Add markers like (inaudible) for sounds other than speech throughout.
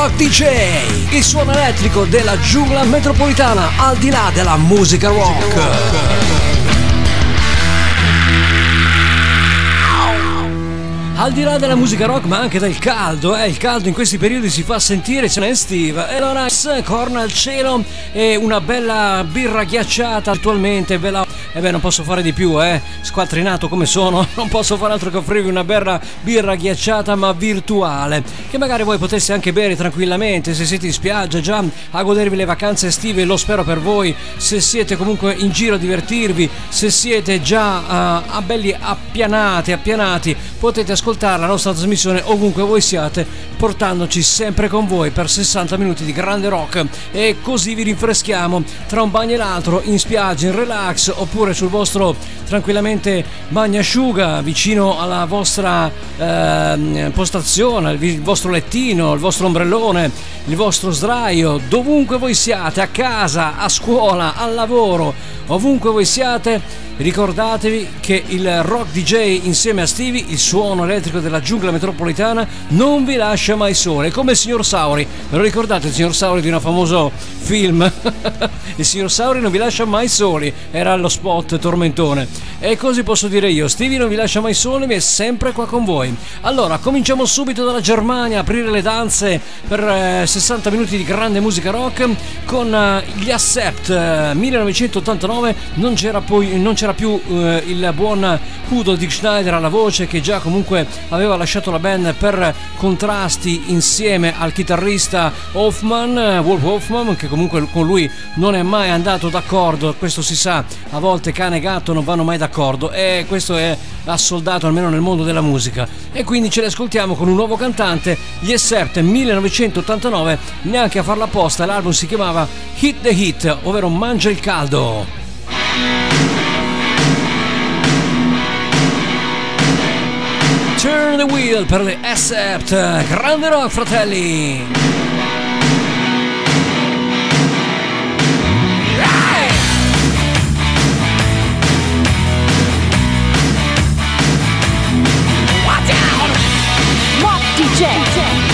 Rock DJ, il suono elettrico della giungla metropolitana al di là della musica rock. Al di là della musica rock, ma anche del caldo, eh? il caldo in questi periodi si fa sentire, se ne è estiva. E allora, corna al cielo e una bella birra ghiacciata attualmente, bella e eh beh, non posso fare di più, eh. Squattrinato come sono, (laughs) non posso fare altro che offrirvi una bella birra ghiacciata ma virtuale. Che magari voi poteste anche bere tranquillamente se siete in spiaggia già a godervi le vacanze estive, lo spero per voi. Se siete comunque in giro a divertirvi, se siete già uh, a belli appianati, appianati, potete ascoltare la nostra trasmissione ovunque voi siate, portandoci sempre con voi per 60 minuti di grande rock. E così vi rinfreschiamo tra un bagno e l'altro, in spiaggia, in relax oppure oppure sul vostro tranquillamente bagnasciuga vicino alla vostra eh, postazione, il vostro lettino, il vostro ombrellone, il vostro sdraio, dovunque voi siate, a casa, a scuola, al lavoro, ovunque voi siate Ricordatevi che il Rock DJ insieme a Stevie, il suono elettrico della giungla metropolitana, non vi lascia mai sole. Come il signor Sauri. Me lo ricordate il signor Sauri di un famoso film? (laughs) il signor Sauri non vi lascia mai soli. Era lo spot tormentone. E così posso dire io. Stevie non vi lascia mai soli, ma è sempre qua con voi. Allora, cominciamo subito dalla Germania, aprire le danze per eh, 60 minuti di grande musica rock con eh, gli Accept. Eh, 1989 non c'era poi non c'era più eh, il buon Udo Dick Schneider alla voce che già comunque aveva lasciato la band per contrasti insieme al chitarrista Hoffman, eh, Wolf Hoffman, che comunque con lui non è mai andato d'accordo, questo si sa, a volte cane e gatto non vanno mai d'accordo e questo è assoldato almeno nel mondo della musica e quindi ce li ascoltiamo con un nuovo cantante, gli Except 1989, neanche a farla apposta, l'album si chiamava Hit the Hit, ovvero Mangia il caldo. Turn the Wheel per le Accept. Grande rock, fratelli! Jet.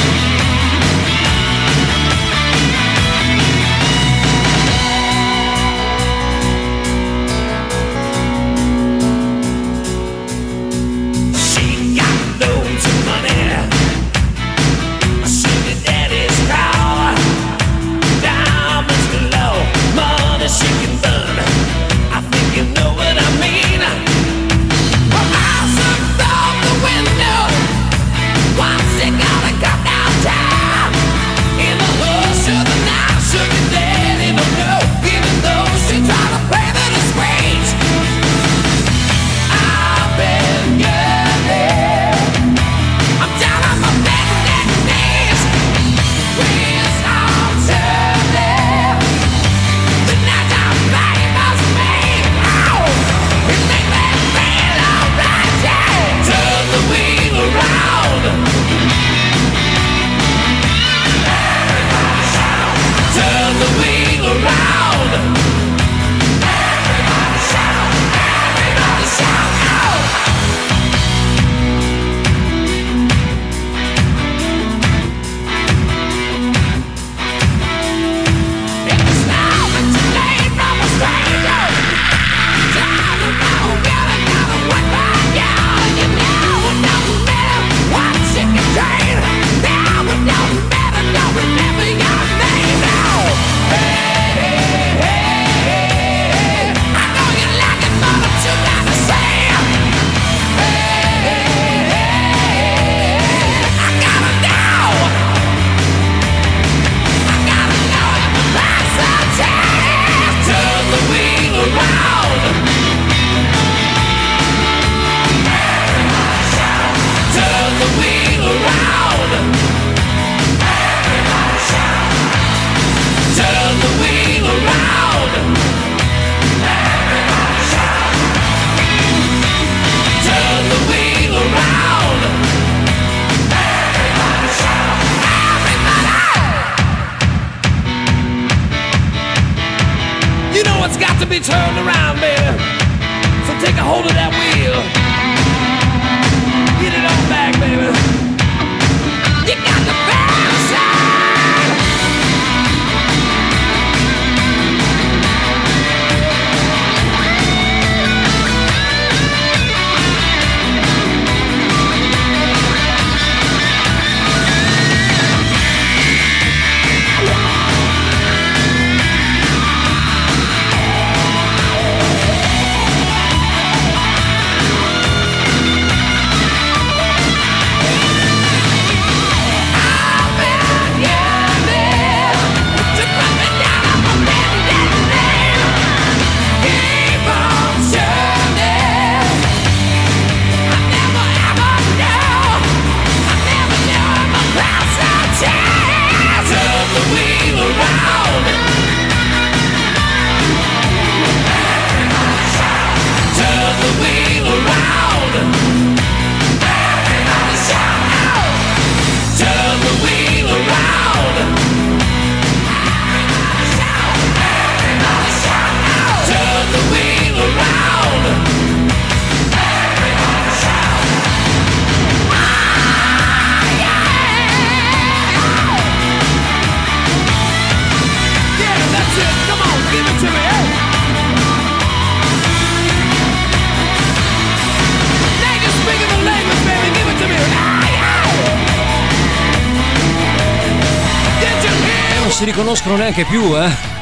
Riconoscono neanche più, eh.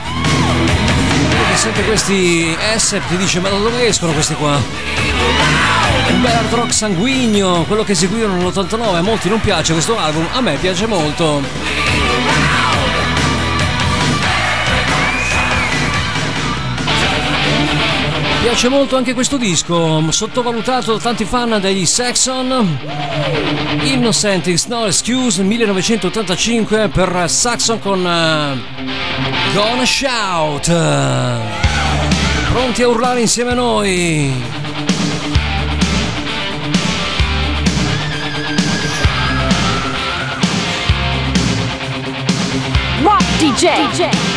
Sente questi S ti dice ma da dove escono questi qua? Un bel hard rock sanguigno, quello che eseguirono nell'89, a molti non piace questo album, a me piace molto. Piace molto anche questo disco, sottovalutato da tanti fan degli Saxon. Innocent is no excuse 1985 per Saxon con uh, Gonna Shout. Pronti a urlare insieme a noi? DJ. DJ.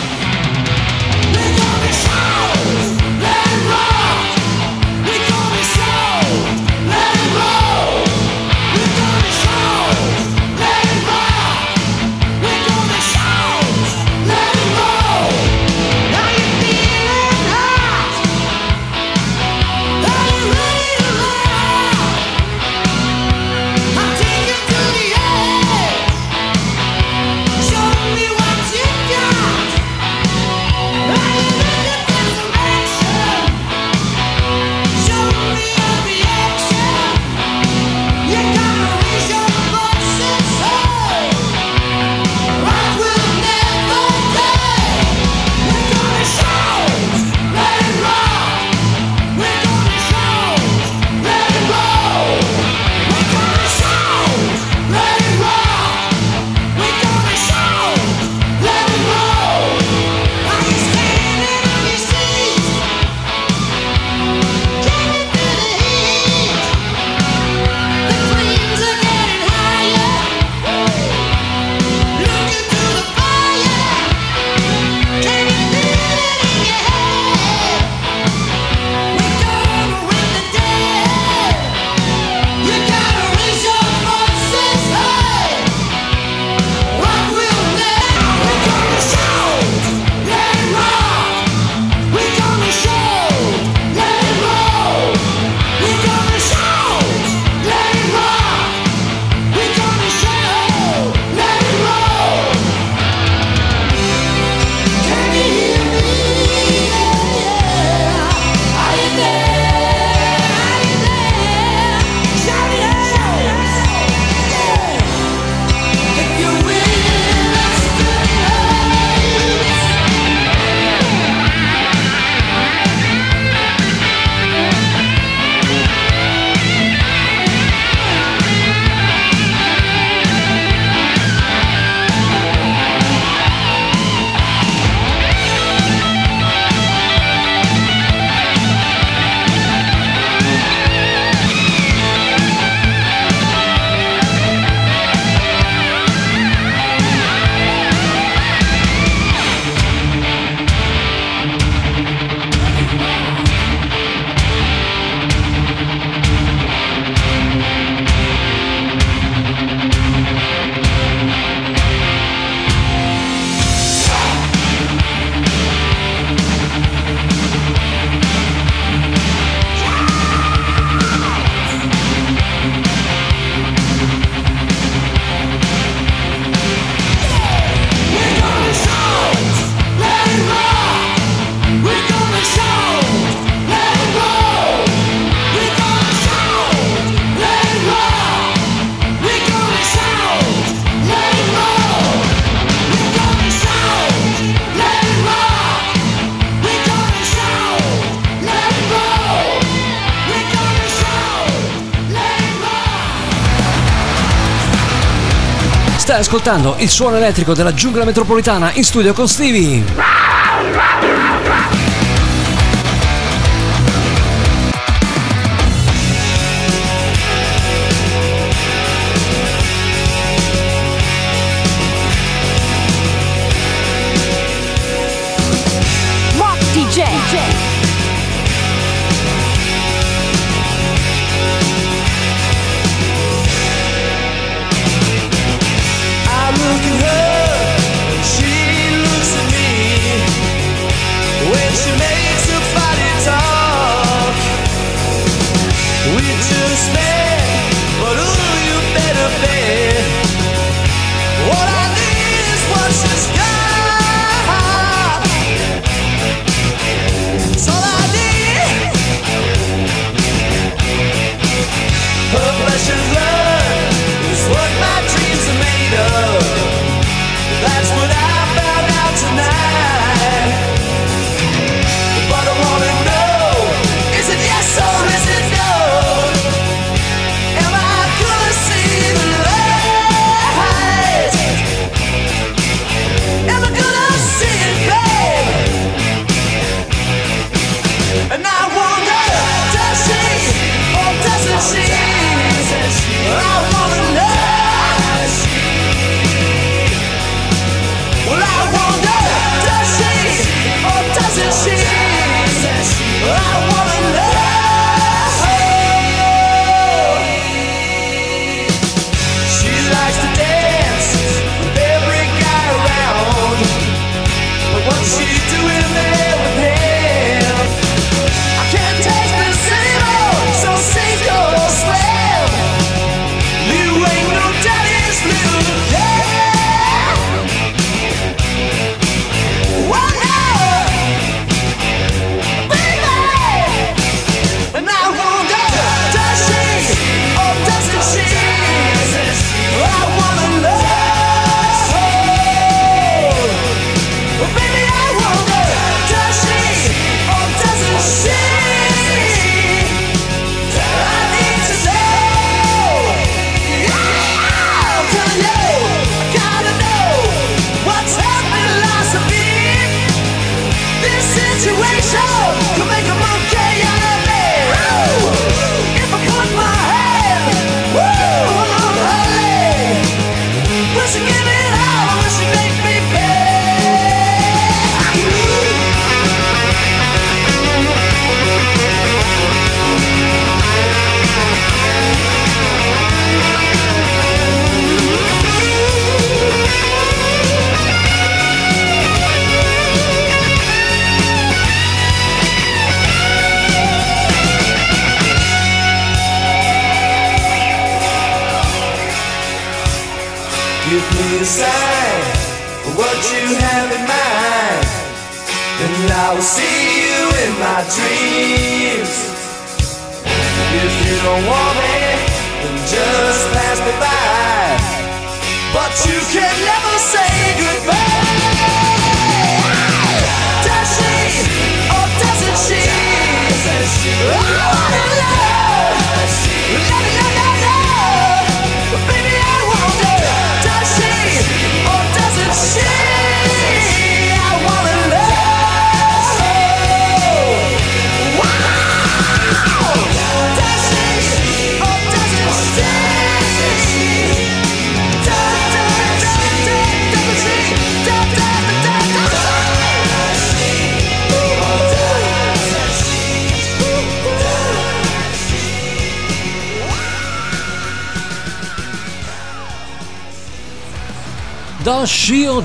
Ascoltando il suono elettrico della giungla metropolitana in studio con Stevie.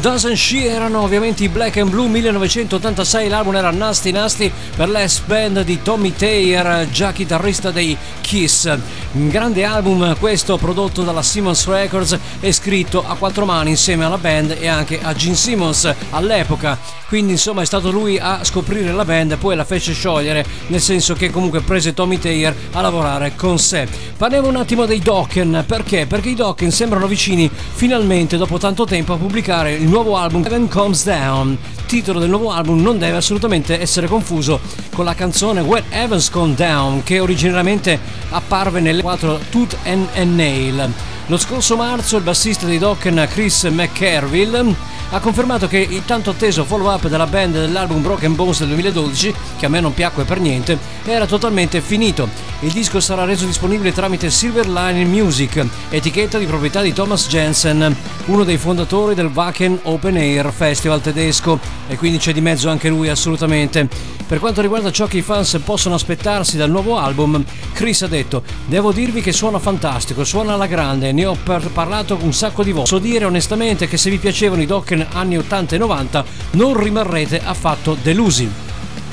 Doesn't She erano ovviamente i Black and Blue 1986, l'album era Nasty Nasty per l'S Band di Tommy Taylor, già chitarrista dei Kiss. Un grande album questo prodotto dalla Simmons Records e scritto a quattro mani insieme alla band e anche a Gene Simmons all'epoca. Quindi insomma è stato lui a scoprire la band e poi la fece sciogliere, nel senso che comunque prese Tommy Taylor a lavorare con sé. Parliamo un attimo dei Dokken, perché? Perché i Dokken sembrano vicini finalmente dopo tanto tempo a pubblicare il nuovo album Heaven Comes Down. Titolo del nuovo album non deve assolutamente essere confuso con la canzone When Heaven's Come Down che originariamente apparve nelle 4 Tooth and, Nail. Lo scorso marzo il bassista dei Dokken Chris McCarville ha confermato che il tanto atteso follow-up della band dell'album Broken Bones del 2012, che a me non piacque per niente, era totalmente finito. Il disco sarà reso disponibile tramite Silver Lining Music, etichetta di proprietà di Thomas Jensen, uno dei fondatori del Wacken Open Air Festival tedesco, e quindi c'è di mezzo anche lui assolutamente. Per quanto riguarda ciò che i fans possono aspettarsi dal nuovo album, Chris ha detto: Devo dirvi che suona fantastico, suona alla grande, ne ho par- parlato un sacco di volte. So dire onestamente che se vi piacevano i Dokken anni 80 e 90 non rimarrete affatto delusi.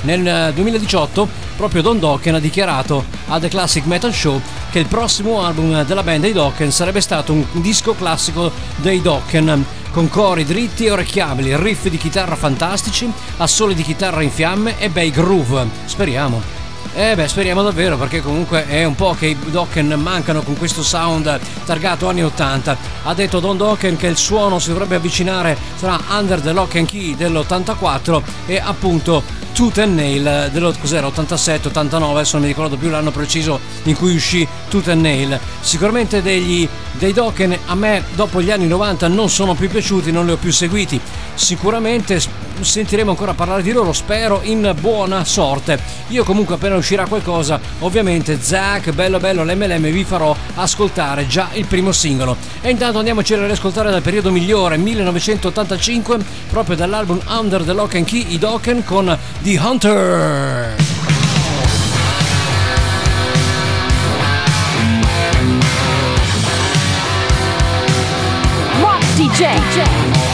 Nel eh, 2018 proprio Don Dokken ha dichiarato a The Classic Metal Show che il prossimo album della band dei Dokken sarebbe stato un disco classico dei Dokken con cori dritti e orecchiabili, riff di chitarra fantastici, assoli di chitarra in fiamme e bei groove. Speriamo. Eh beh, speriamo davvero perché comunque è un po' che i Dokken mancano con questo sound targato anni 80. Ha detto Don Dokken che il suono si dovrebbe avvicinare tra Under the Lock and Key dell'84 e appunto Tooth and Nail dello cos'era 87 89 adesso non mi ricordo più l'anno preciso in cui uscì Tooth and Nail sicuramente degli, dei Dokken a me dopo gli anni 90 non sono più piaciuti non li ho più seguiti sicuramente sentiremo ancora parlare di loro spero in buona sorte. Io comunque appena uscirà qualcosa ovviamente Zack bello bello l'MLM vi farò ascoltare già il primo singolo. E intanto andiamoci a riascoltare dal periodo migliore 1985 proprio dall'album Under the Lock and Key i Dokken con The Hunter. Rock DJ.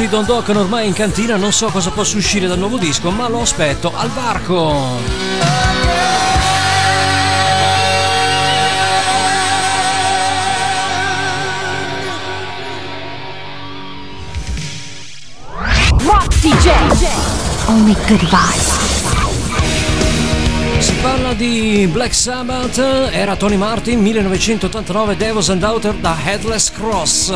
Traccia di Don Dokken ormai in cantina, non so cosa possa uscire dal nuovo disco, ma lo aspetto al varco. Only good vibes. Si parla di Black Sabbath, era Tony Martin, 1989, Devils and Daughter da Headless Cross.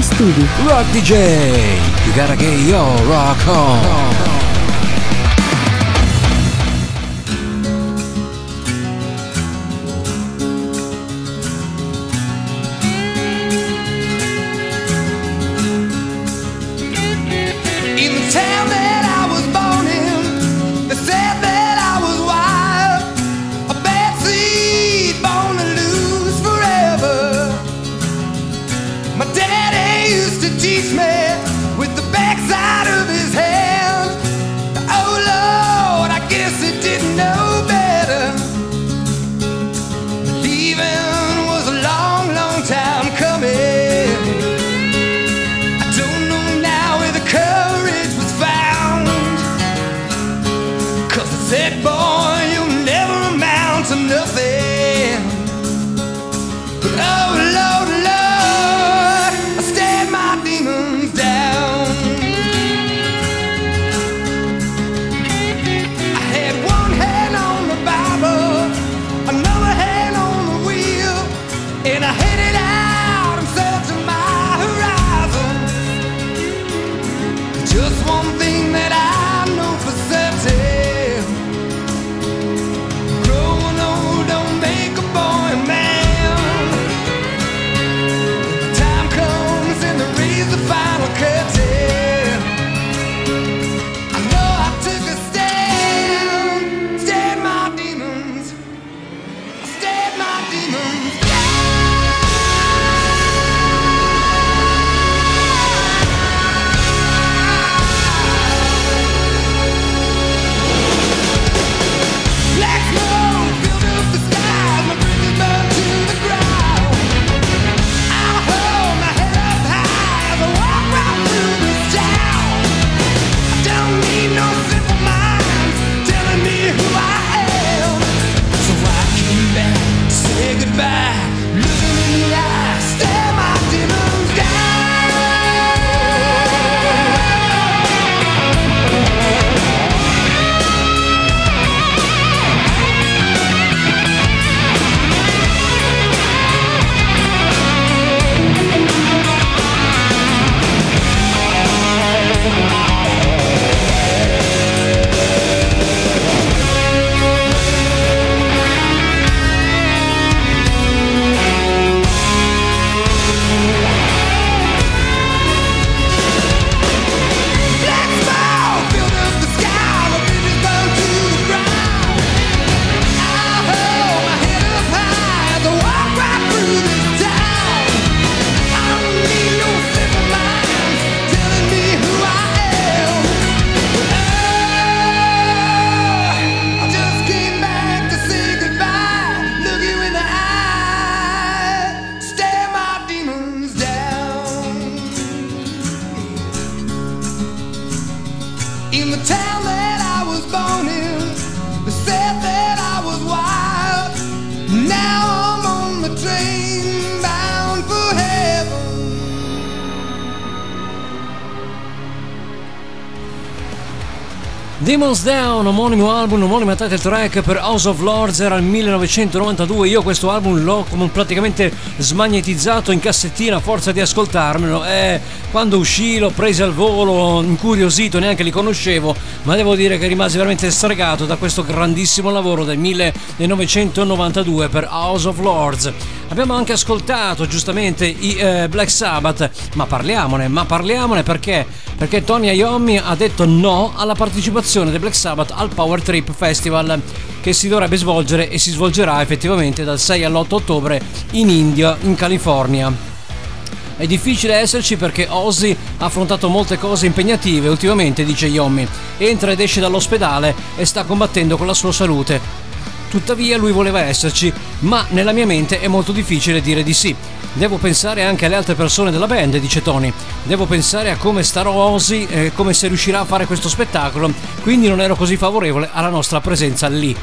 Stevie. Rock DJ. You gotta get your rock on. Demons Down, omonimo album, omonima title track per House of Lords, era il 1992. Io questo album l'ho praticamente smagnetizzato in cassettina a forza di ascoltarmelo. E quando uscì l'ho preso al volo, incuriosito, neanche li conoscevo, ma devo dire che rimasi veramente stregato da questo grandissimo lavoro del 1992 per House of Lords. Abbiamo anche ascoltato giustamente i eh, Black Sabbath, ma parliamone, ma parliamone perché? Perché Tony Iommi ha detto no alla partecipazione dei Black Sabbath al Power Trip Festival che si dovrebbe svolgere e si svolgerà effettivamente dal 6 all'8 ottobre in India, in California. È difficile esserci perché Ozzy ha affrontato molte cose impegnative ultimamente, dice Yommi. Entra ed esce dall'ospedale e sta combattendo con la sua salute. Tuttavia lui voleva esserci, ma nella mia mente è molto difficile dire di sì. Devo pensare anche alle altre persone della band, dice Tony. Devo pensare a come starò Ozzy e come se riuscirà a fare questo spettacolo, quindi non ero così favorevole alla nostra presenza lì.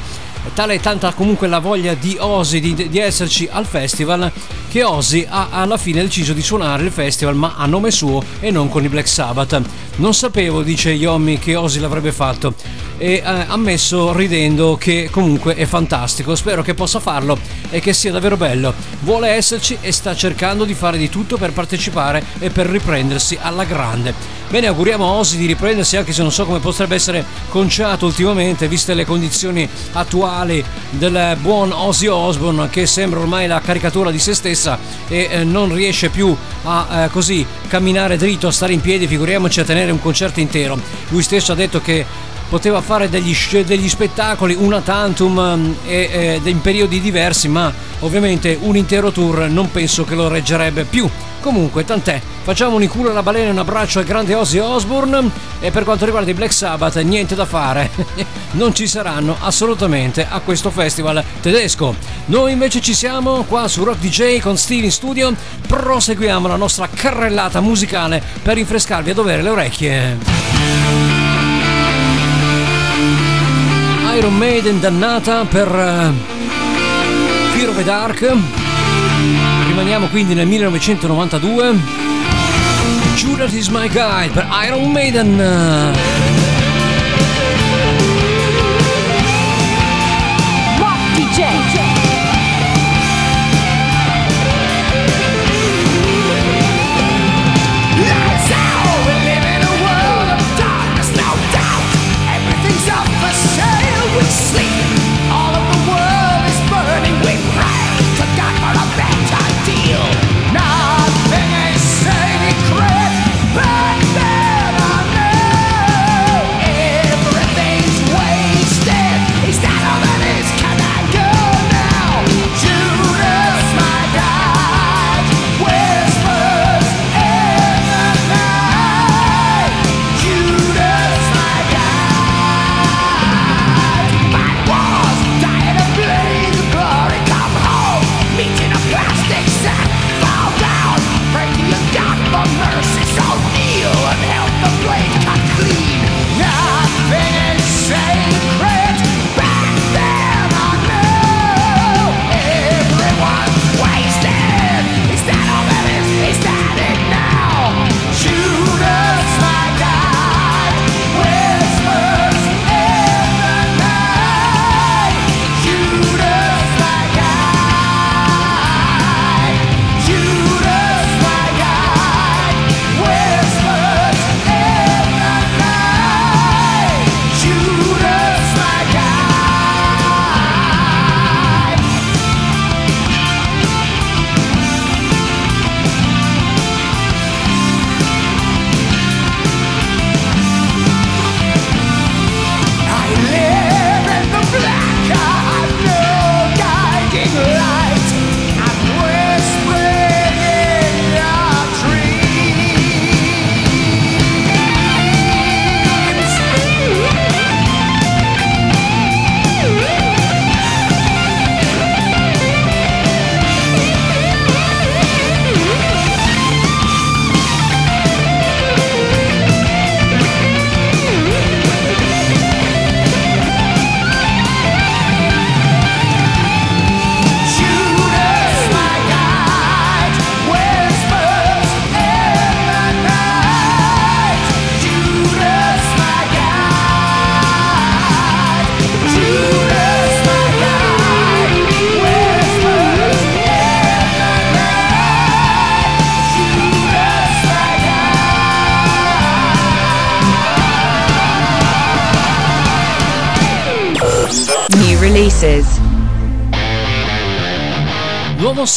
Tale è tanta comunque la voglia di Ozzy di, di, esserci al festival che Ozzy ha alla fine deciso di suonare il festival ma a nome suo e non con i Black Sabbath. Non sapevo, dice Yomi, che Ozzy l'avrebbe fatto. E ha ammesso ridendo che comunque è fantastico. Spero che possa farlo e che sia davvero bello. Vuole esserci e sta cercando di fare di tutto per partecipare e per riprendersi alla grande. Bene, auguriamo a Ozzy di riprendersi anche se non so come potrebbe essere conciato ultimamente, viste le condizioni attuali del buon Ozzy Osbourne che sembra ormai la caricatura di se stessa e eh, non riesce più a eh, così camminare dritto, a stare in piedi, figuriamoci a tenere un concerto intero. Lui stesso ha detto che poteva fare degli, degli spettacoli una tantum mm, e, in periodi diversi, ma ovviamente un intero tour non penso che lo reggerebbe più. Comunque, tant'è. Facciamo un inculo alla balena e un abbraccio al grande Ozzy Osbourne. E per quanto riguarda i Black Sabbath, niente da fare. (laughs) non ci saranno assolutamente a questo festival tedesco. Noi invece ci siamo qua su Rock DJ con Steve in studio. Proseguiamo la nostra carrellata musicale per rinfrescarvi a dovere le orecchie. Iron Maiden dannata per uh, Fear of the Dark. Rimaniamo quindi nel 1992. Judas is my guide per Iron Maiden.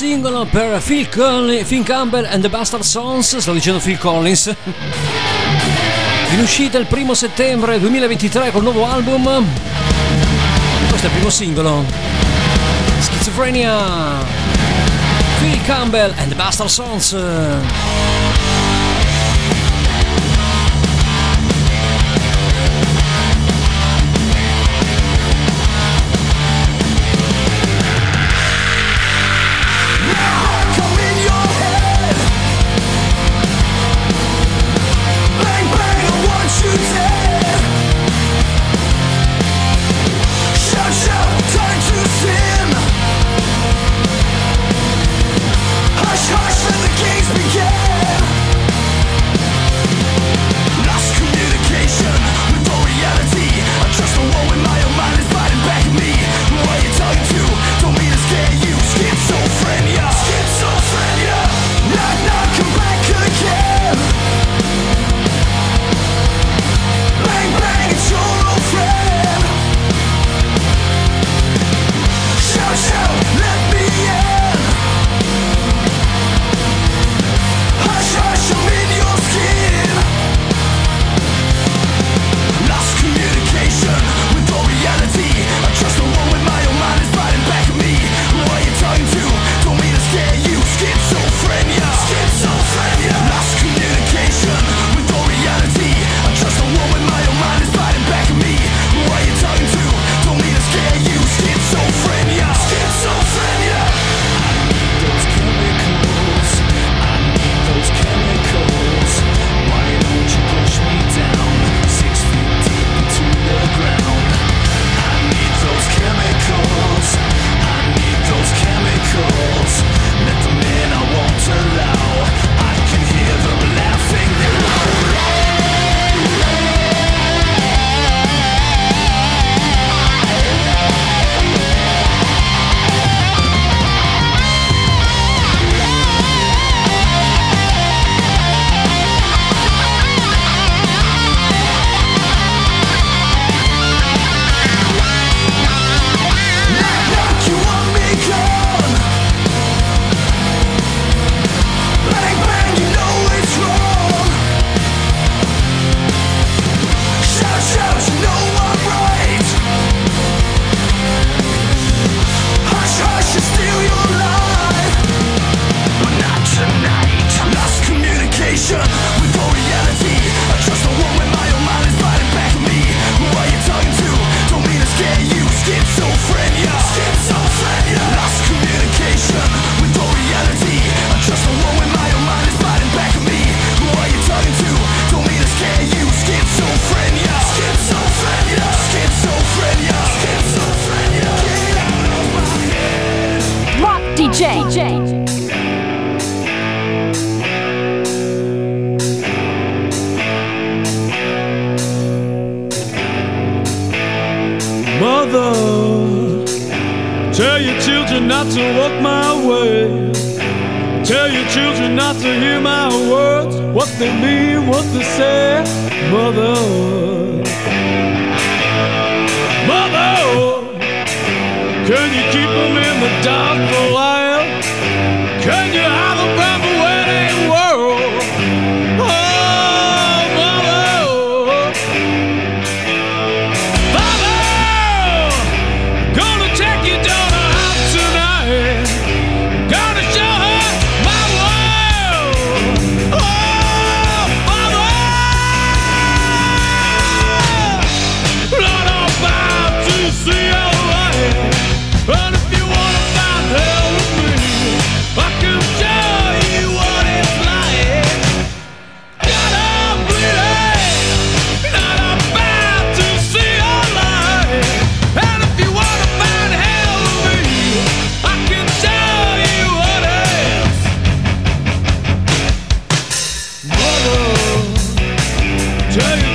Singolo per Phil, Collins, Phil Campbell and the Bastard Sons, sto dicendo Phil Collins. In uscita il primo settembre 2023 col nuovo album. Questo è il primo singolo. Schizophrenia. Phil Campbell and the Bastard Sons. Tell your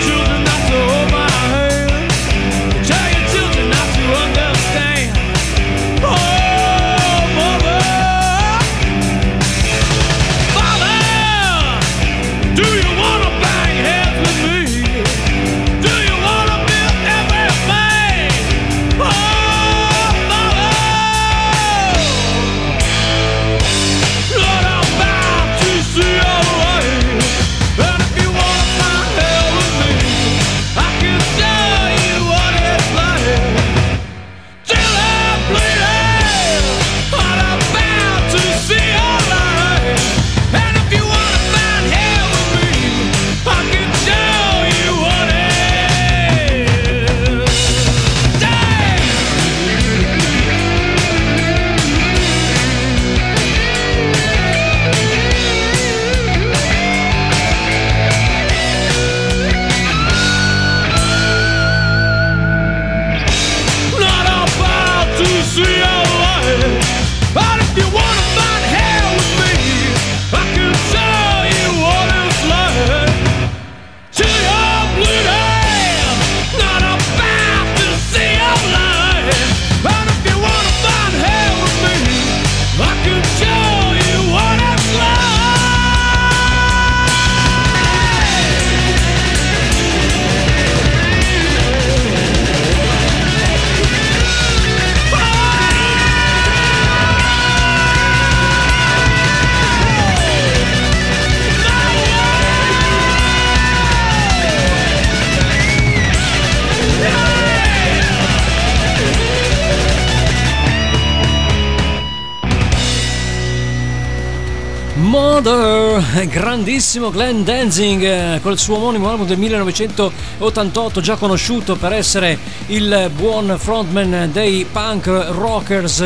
Mother, grandissimo Glenn Danzig eh, col suo omonimo album del 1988, già conosciuto per essere il buon frontman dei punk rockers.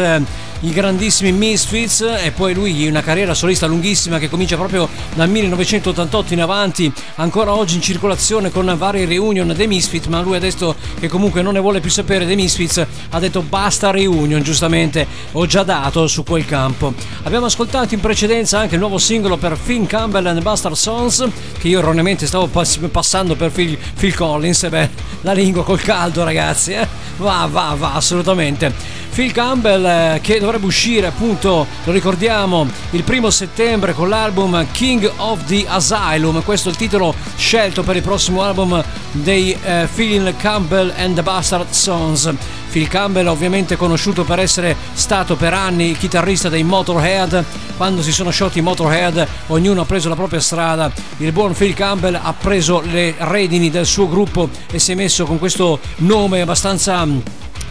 I grandissimi Misfits e poi lui una carriera solista lunghissima che comincia proprio dal 1988 in avanti, ancora oggi in circolazione con varie reunion dei Misfits, ma lui adesso che comunque non ne vuole più sapere dei Misfits ha detto basta reunion, giustamente ho già dato su quel campo. Abbiamo ascoltato in precedenza anche il nuovo singolo per Finn Campbell and Bastard Sons, che io erroneamente stavo pass- passando per Phil, Phil Collins, e beh, la lingua col caldo ragazzi, eh? va, va, va, assolutamente. Phil Campbell eh, che dovrebbe uscire appunto, lo ricordiamo, il primo settembre con l'album King of the Asylum, questo è il titolo scelto per il prossimo album dei eh, Phil Campbell and the Bastard Sons. Phil Campbell ovviamente conosciuto per essere stato per anni chitarrista dei Motorhead, quando si sono sciolti i Motorhead ognuno ha preso la propria strada, il buon Phil Campbell ha preso le redini del suo gruppo e si è messo con questo nome abbastanza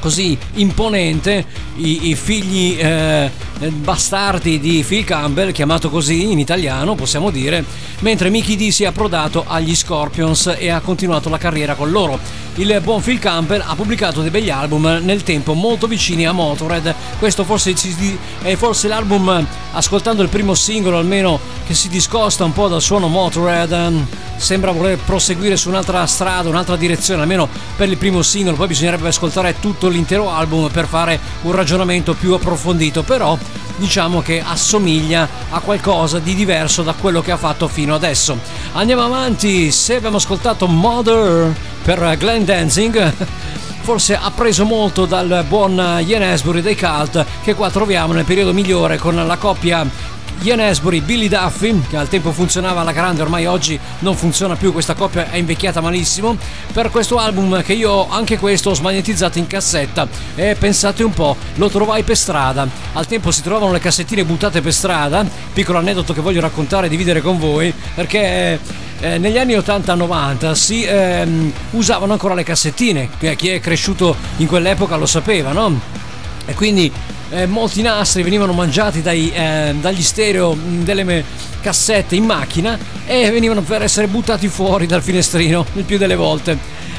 così imponente i, i figli eh, bastardi di Phil Campbell, chiamato così in italiano possiamo dire, mentre Mickey D si è approdato agli Scorpions e ha continuato la carriera con loro. Il buon Phil Campbell ha pubblicato dei begli album nel tempo molto vicini a Motorhead, questo forse è forse l'album, ascoltando il primo singolo almeno, che si discosta un po' dal suono Motorhead, ehm, sembra voler proseguire su un'altra strada, un'altra direzione, almeno per il primo singolo, poi bisognerebbe ascoltare tutto l'intero album per fare un ragionamento più approfondito, però diciamo che assomiglia a qualcosa di diverso da quello che ha fatto fino adesso. Andiamo avanti, se abbiamo ascoltato Mother per Glenn Dancing, forse ha preso molto dal buon Ian Asbury dei Cult che qua troviamo nel periodo migliore con la coppia Ian Asbury, Billy Duffy, che al tempo funzionava alla grande, ormai oggi non funziona più, questa coppia è invecchiata malissimo, per questo album che io anche questo ho smagnetizzato in cassetta. E pensate un po', lo trovai per strada, al tempo si trovavano le cassettine buttate per strada, piccolo aneddoto che voglio raccontare e dividere con voi, perché eh, negli anni 80-90 si ehm, usavano ancora le cassettine, chi è cresciuto in quell'epoca lo sapeva, no? E quindi eh, molti nastri venivano mangiati dai, eh, dagli stereo mh, delle cassette in macchina e venivano per essere buttati fuori dal finestrino il più delle volte.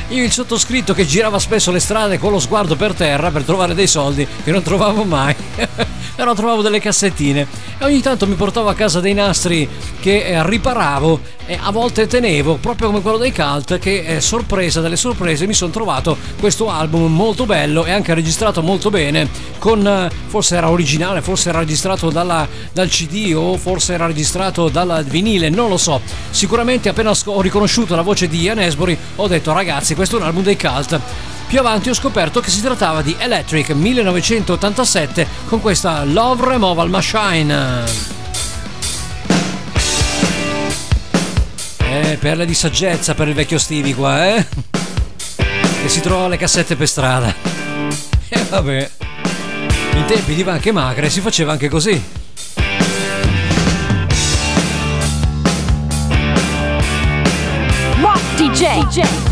Io il sottoscritto che girava spesso le strade con lo sguardo per terra per trovare dei soldi che non trovavo mai. (laughs) Però trovavo delle cassettine e ogni tanto mi portavo a casa dei nastri che eh, riparavo e a volte tenevo, proprio come quello dei Cult, che eh, sorpresa delle sorprese mi sono trovato questo album molto bello e anche registrato molto bene, con eh, forse era originale, forse era registrato dalla, dal CD o forse era registrato dal vinile, non lo so. Sicuramente appena ho riconosciuto la voce di Ian Esbury ho detto ragazzi questo è un album dei Cult. Più avanti ho scoperto che si trattava di Electric 1987 con questa Love Removal Machine. Eh, perle di saggezza per il vecchio Stevie qua, eh? Che si trova le cassette per strada. E eh, vabbè. In tempi di banche magre si faceva anche così. Rock DJ. DJ.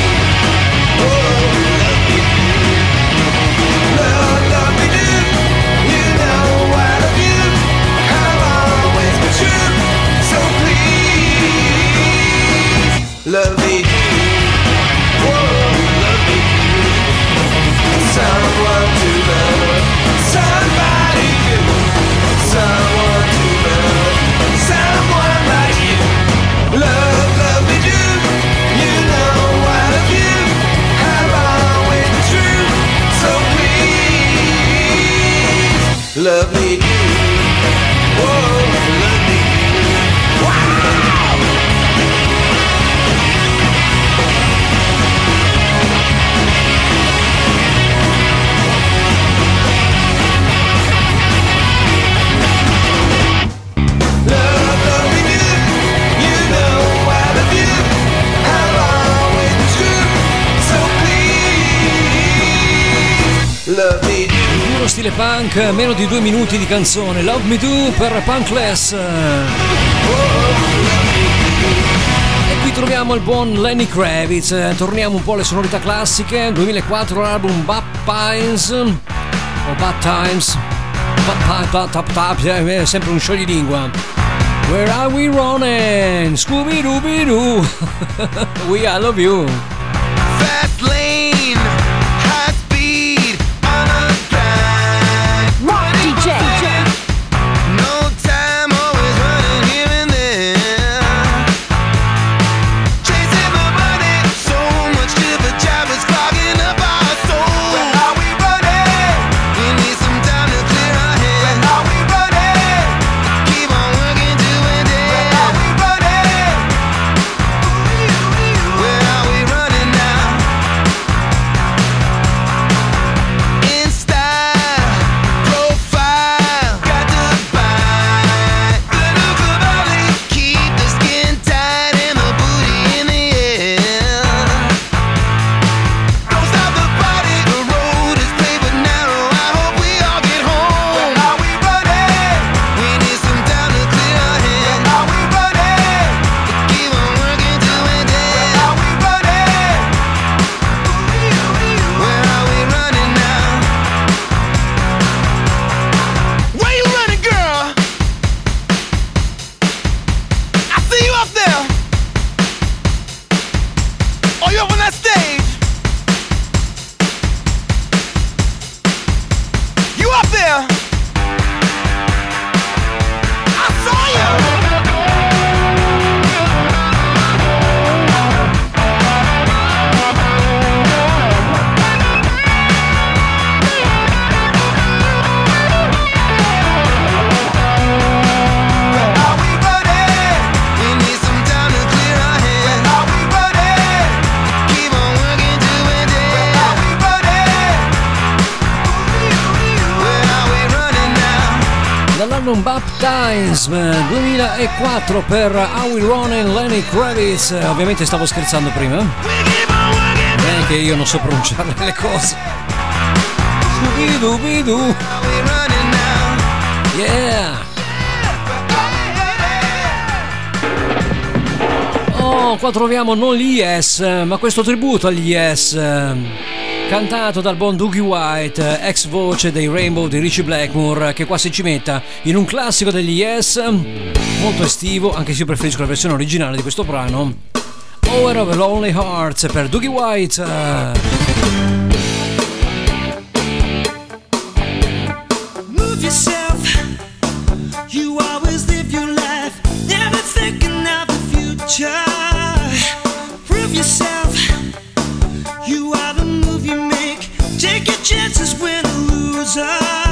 stile punk, meno di due minuti di canzone. Love Me Do per Punkless. E qui troviamo il buon Lenny Kravitz. Torniamo un po' alle sonorità classiche. 2004 l'album Bad Pines o Bad Times. Bad Tap Tap Tap, è sempre un scioglilingua. Where are we running? Scooby-Dooby-Doo. (laughs) we I love you. 4 per Howie Ron e Lenny Kravitz. Eh, ovviamente stavo scherzando prima. Eh. Neanche io non so pronunciare le cose. Yeah. Oh, qua troviamo non gli Yes, eh, ma questo tributo agli Yes cantato dal buon Doogie White, ex voce dei Rainbow di Richie Blackmore, che qua si cimenta in un classico degli Yes, molto estivo, anche se io preferisco la versione originale di questo brano. Over of a Lonely Hearts per Doogie White. chances win or lose.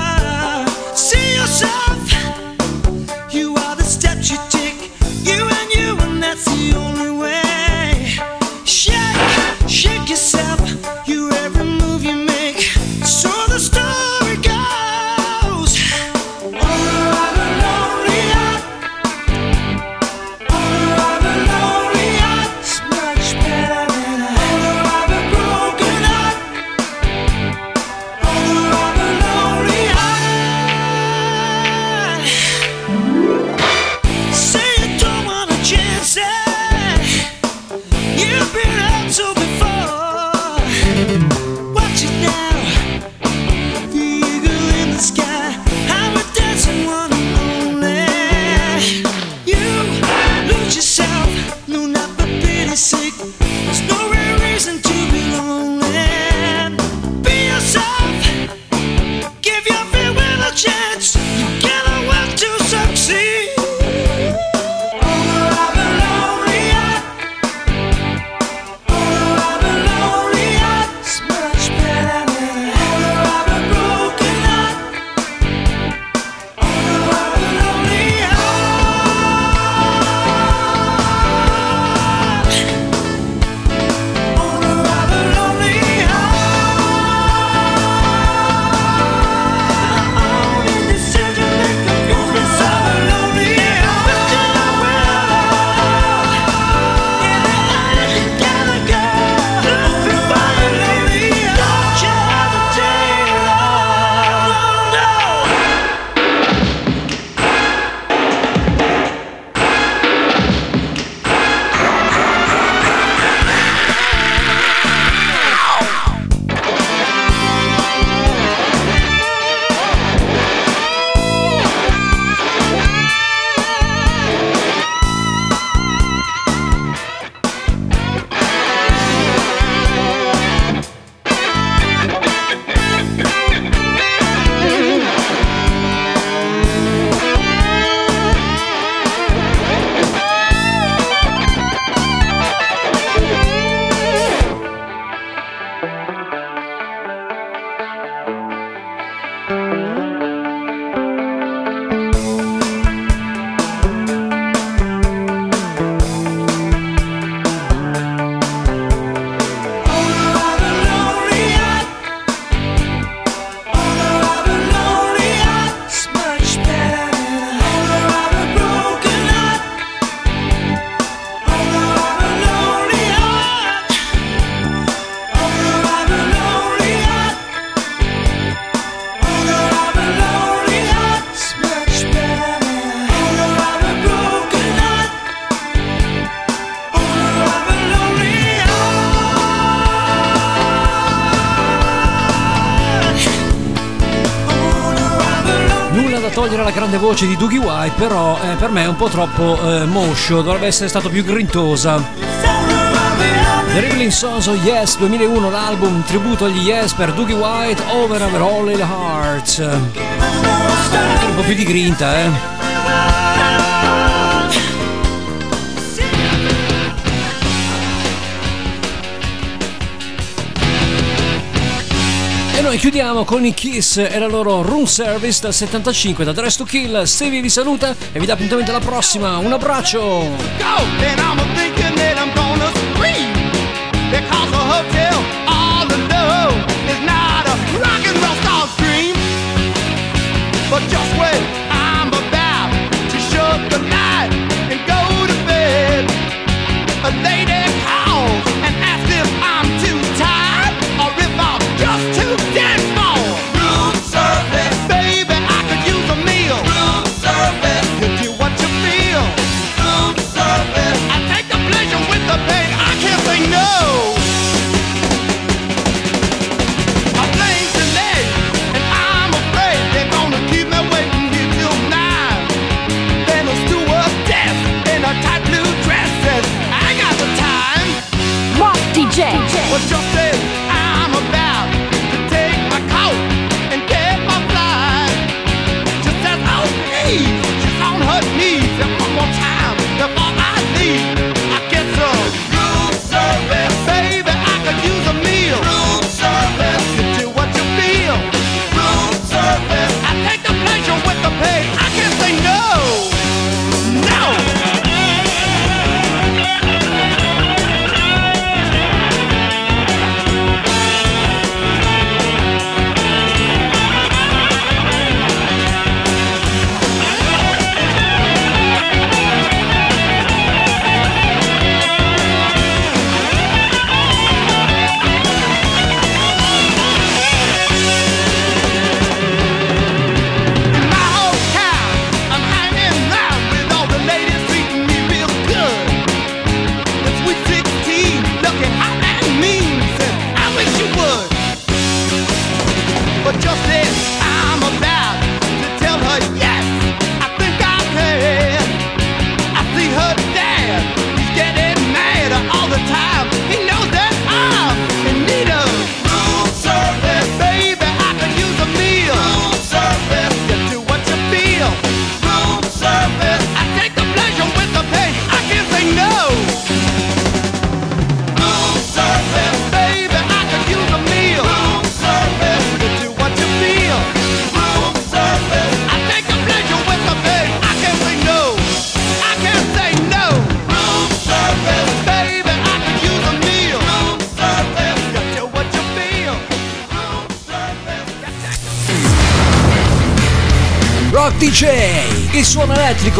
togliere la grande voce di Doogie White, però eh, per me è un po' troppo eh, moscio, dovrebbe essere stato più grintosa. The Rippling Sons of Yes 2001, l'album tributo agli Yes per Doogie White, Over and Over All in Hearts. Un po' più di grinta, eh. noi chiudiamo con i Kiss e la loro room service dal 75 da The to Kill. Stevie vi saluta e vi dà appuntamento alla prossima. Un abbraccio!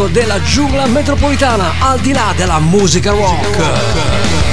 della giungla metropolitana, al di là della musica rock.